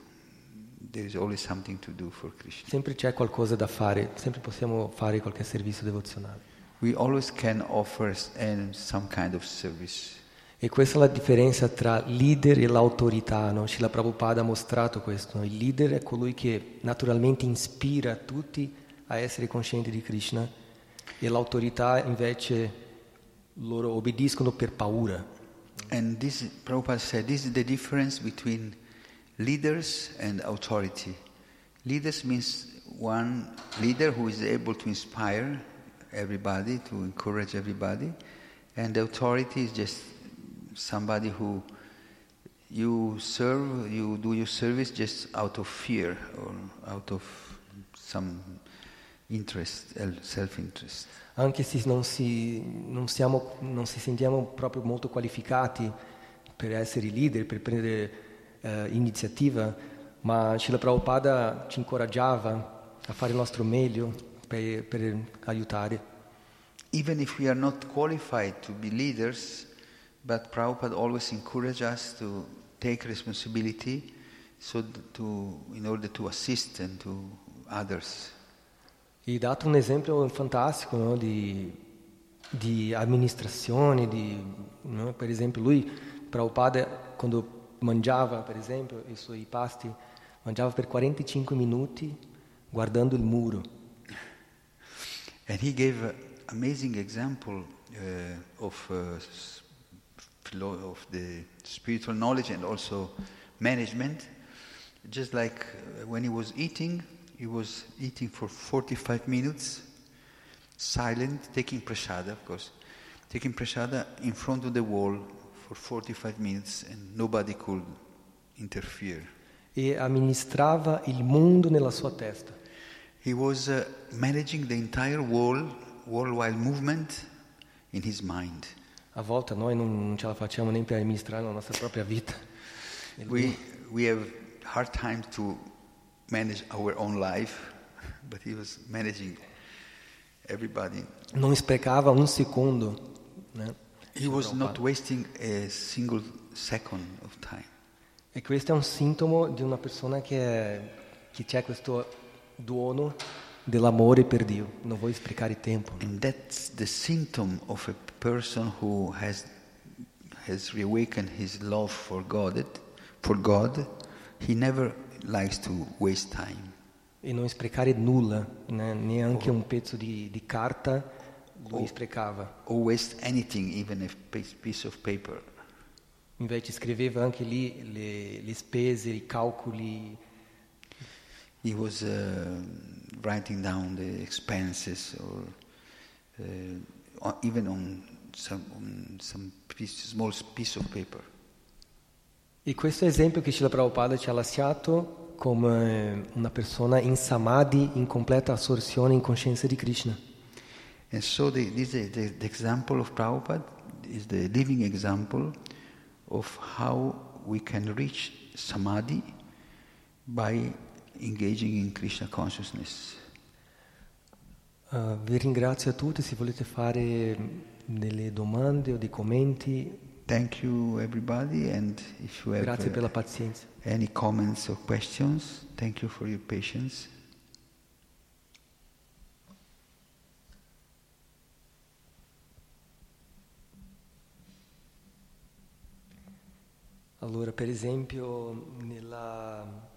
Sempre c'è qualcosa da fare, sempre possiamo fare qualche servizio devozionale. We always can offer s- and some kind of service. E questa è la differenza tra leader e l'autorità, no? Srila Prabhupada ha mostrato questo. no? Il leader è colui che naturalmente ispira tutti a essere coscienti di Krishna e l'autorità invece loro obbediscono per paura. And this, Prabhupada said, this is the difference between leaders and authority. Leaders means one leader who is able to inspire everybody, to encourage everybody, and authority is just somebody who you serve, you do your service just out of fear or out of some interest, self-interest. Anche se non, si, non, siamo, non si sentiamo proprio molto qualificati per essere leader, per prendere eh, iniziativa, ma Srila Prabhupada ci incoraggiava a fare il nostro meglio per, per aiutare. even if we are not qualified to be leaders, but Prabhupada always encouraged us to take responsibility so to, in order to assist and to others. E dato un esempio fantastico no, di, di amministrazione, di, no, per esempio lui, Prabhupada, quando mangiava, per esempio, i suoi pasti, mangiava per 45 minuti guardando il muro. And he gave amazing example uh, of, uh, of the spiritual knowledge and also management. Just like uh, when he was eating, he was eating for 45 minutes, silent, taking prasada, of course, taking prasada in front of the wall for 45 minutes and nobody could interfere. E amministrava il mondo nella sua testa. He was uh, managing the entire world, worldwide movement in his mind. A volte noi non ce la facciamo neanche per amministrare la nostra propria vita. <laughs> We, we have hard time to manage our own life, <laughs> but he was managing everybody. non sprecava un secondo. né? He was not wasting a single second of time. E questo è un sintomo di una persona che, che c'è questo dono dell'amore per Dio, non vuoi sprecare tempo. And that's the symptom of a person who has, has reawakened his love for God. For God, he never likes to waste time. E non sprecare nulla, né? neanche un pezzo di, di carta lui sprecava. or waste anything, even a piece of paper. Invece scriveva anche lì le, le spese, i calcoli, He was uh, writing down the expenses, or uh, even on some, on some piece, small piece of paper. E questo è l'esempio che Srila Prabhupada ci ha lasciato come una persona in samadhi, in completa assorzione in coscienza di Krishna. And so the, this is the, the example of Prabhupada is the living example of how we can reach samadhi by engaging in Krishna consciousness. Uh, vi ringrazio a tutti, se volete fare delle domande o dei commenti Thank you everybody and if you have Grazie uh, per la pazienza. any comments or questions, thank you for your patience. Allora, per esempio, nella...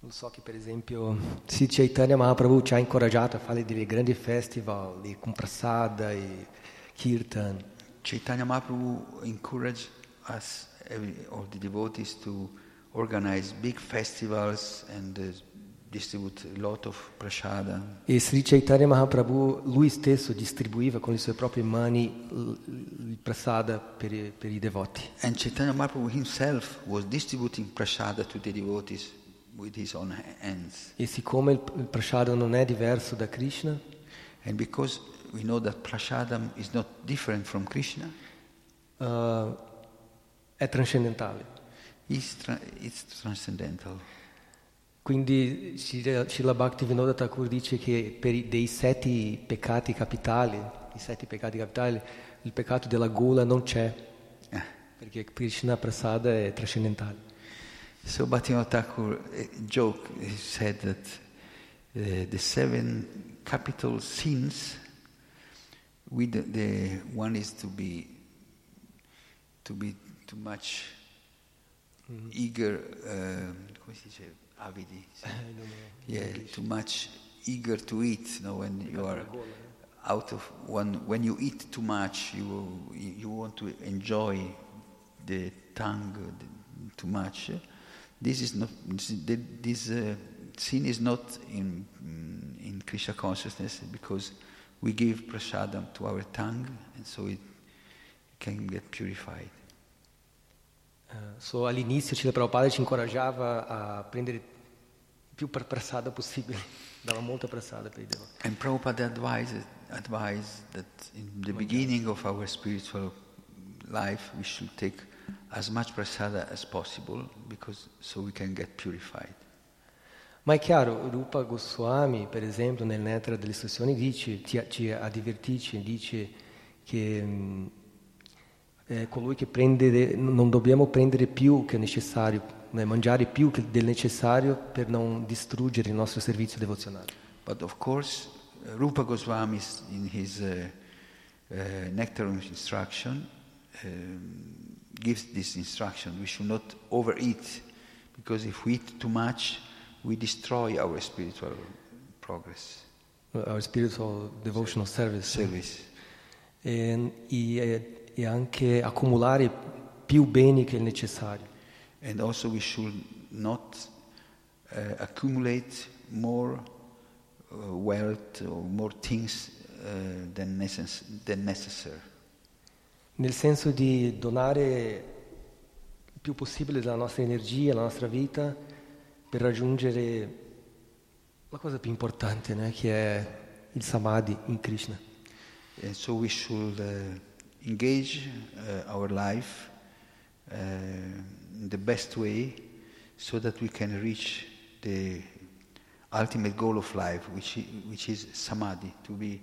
Non so che per esempio Sri Chaitanya Mahaprabhu ci ha incoraggiato a fare dei grandi festival di con prasada e kirtan. Chaitanya Mahaprabhu encouraged us, every, all the devotees, to organize big festivals and uh, distribute a lot of. E Sri Chaitanya Mahaprabhu lui stesso distribuiva con le sue proprie mani il prasada per i, per i devoti. And Chaitanya Mahaprabhu himself was distributing prasada to the devotees with his own ha- hands. E siccome il, il prasada non è diverso da Krishna, And because we know that prasadam is not different from Krishna, eh, è trascendentale. it's, tra- it's transcendental. Quindi Srila Srila Bhaktivinoda Thakur dice che per i, dei sette peccati capitali, i sette peccati capitali, il peccato della gola non c'è, Eh. perché Krishna Prasada è trascendentale. So Bhaktivinoda Thakur uh, joke, he said that uh, the seven capital sins, with the, the one is to be to be too much eager, uh, come si dice, avidi? <laughs> Yeah, too much eager to eat. You know, when you are out of one, when you eat too much, you you want to enjoy the tongue too much. This is not this, uh, sin is not in in Krishna consciousness because we give prasadam to our tongue, and so it can get purified. Eh, so, all'inizio Srila Prabhupada ci incoraggiava a prendere più prasada possibile, <laughs> dava molta prasada per i devoti. And Prabhupada advised, advised that in the beginning of our spiritual life we should take as much prasada as possible because so we can get purified. Ma è chiaro, Rupa Goswami, per esempio, nel Nettara delle istruzioni dice, ci, ci advertisce, dice che mm, eh, colui che prende, de- non dobbiamo prendere più che necessario, né, mangiare più che del necessario per non distruggere il nostro servizio devozionale. But of course, uh, Rupa Goswami in his uh, uh, Nectar of Instruction um, gives this instruction. We should not overeat because if we eat too much, we destroy our spiritual progress, Our spiritual devotional service. service. E, e- e anche accumulare più beni che il necessario. And also, we should not uh, accumulate more uh, wealth or more things uh, than, necess- than necessary. Nel senso di donare il più possibile della nostra energia, la nostra vita, per raggiungere la cosa più importante, né, che è il samadhi in Krishna. And so, we should uh, engage uh, our life uh, in the best way so that we can reach the ultimate goal of life, which, which is samadhi, to be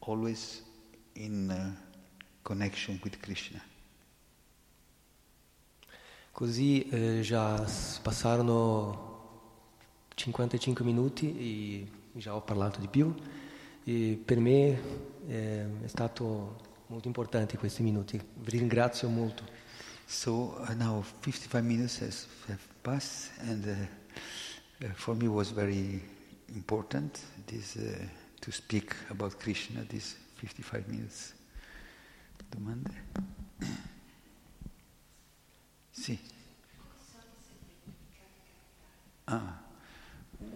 always in uh, connection with Krishna. Così eh, già passarono 55 minuti e già ho parlato di più e per me eh, è stato molto importante questi minuti. Vi ringrazio molto. So uh, now 55 minutes has have passed, and uh, uh, for me was very important this uh, to speak about Krishna. These 55 minutes. Domande? <coughs> Sì. Ah,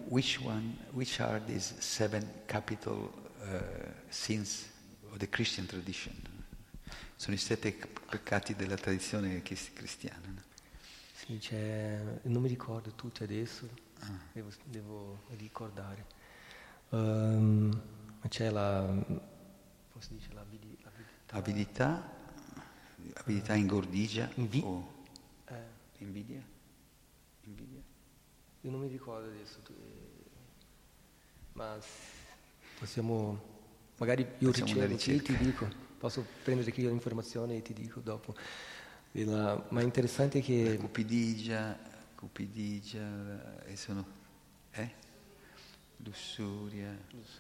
which one? Which are these seven capital uh, sins the Christian tradition? Sono i sette peccati della tradizione cristiana. no? Sì, c'è, non mi ricordo tutti adesso, devo, devo ricordare. Ma c'è la, come si dice, l'abili- l'abilità. Avidità, avidità ingordigia Invi- o Eh, invidia? Invidia? io non mi ricordo adesso, tu- eh, ma possiamo, magari io Facciamo e ti dico. posso prendere qui l'informazione e ti dico dopo. La, ma è interessante che... Cupidigia, cupidigia, e sono... Eh? Lussuria,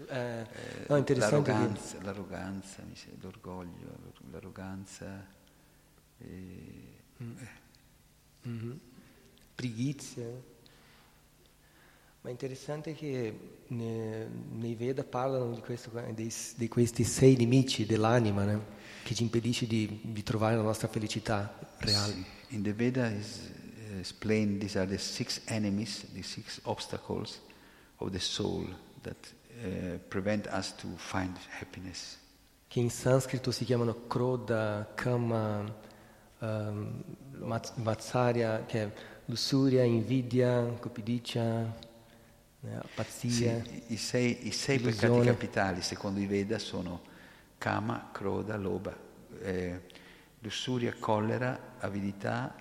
eh, no, interessante l'arroganza, che... l'arroganza, l'orgoglio, l'arroganza, e, mm. eh. mm-hmm. Prigizia. Ma è interessante che nei Veda parlano di, questo, di, di questi sei nemici dell'anima né? che ci impedisce di, di, trovare la nostra felicità reale. Sì. In the Veda is explained these are the six enemies, the six obstacles of the soul that uh, prevent us to find happiness. Che in sanscrito si chiamano Krodha, Kama, um, Vatsarya, che è lussuria, invidia, cupidicia, eh, pazzia. Sì, i, sei, i sei peccati capitali, secondo i Veda, sono Kama, Kroda, Loba, eh, lussuria, collera, avidità,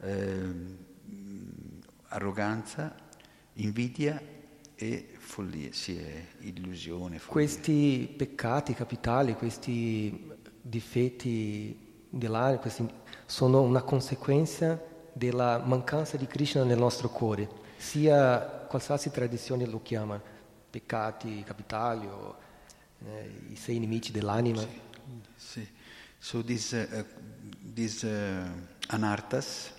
eh, arroganza, invidia e follia, sì, è illusione. Follia. Questi peccati capitali, questi difetti dell'aria, questi sono una conseguenza della mancanza di Krishna nel nostro cuore, sia qualsiasi tradizione lo chiama, peccati capitali o eh, i sei nemici dell'anima. Sì, sì. So these, uh, these uh, anarthas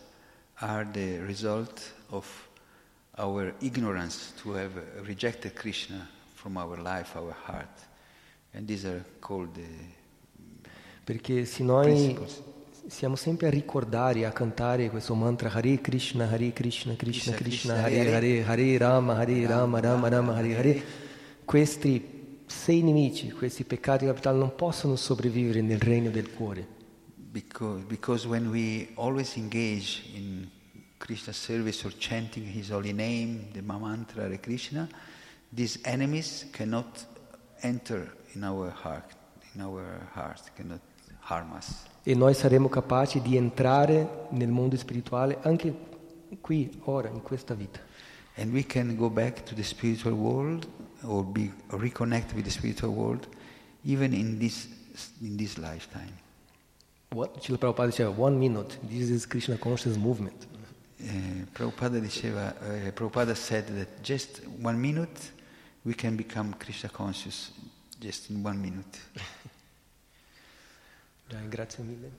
are the result of our ignorance to have rejected Krishna from our life, our heart. And these are called the Perché se noi principles siamo sempre a ricordare, a cantare questo mantra Hare Krishna, Hare Krishna, Krishna Krishna, Hare Hare, Hare Rama, Hare Rama, Rama Rama, Hare Hare. Questi sei nemici, questi peccati capitali non possono sopravvivere nel regno del cuore. Because, because when we always engage in Krishna service or chanting His holy name, the mantra Hare Krishna, these enemies cannot enter in our heart, in our heart, cannot harm us e noi saremo capaci di entrare nel mondo spirituale anche qui, ora, in questa vita. And we can go back to the spiritual world or be reconnect with the spiritual world even in this, in this lifetime. What? Srila Prabhupada diceva, one minute, this is Krishna conscious movement. Eh, Prabhupada diceva, eh, Prabhupada said that just one minute we can become Krishna conscious just in one minute. Dai, grazie mille.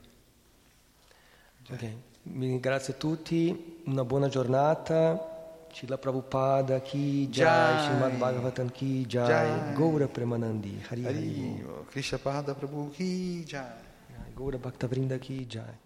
Okay. Ringrazio tutti, una buona giornata. Cila Prabhupada ki jai, Srimad Bhagavatam ki jai, jai. Gaura Premanandi, Hari Hari. Krishna Pada Prabhu ki jai. Gaura Bhakta Vrinda ki jai.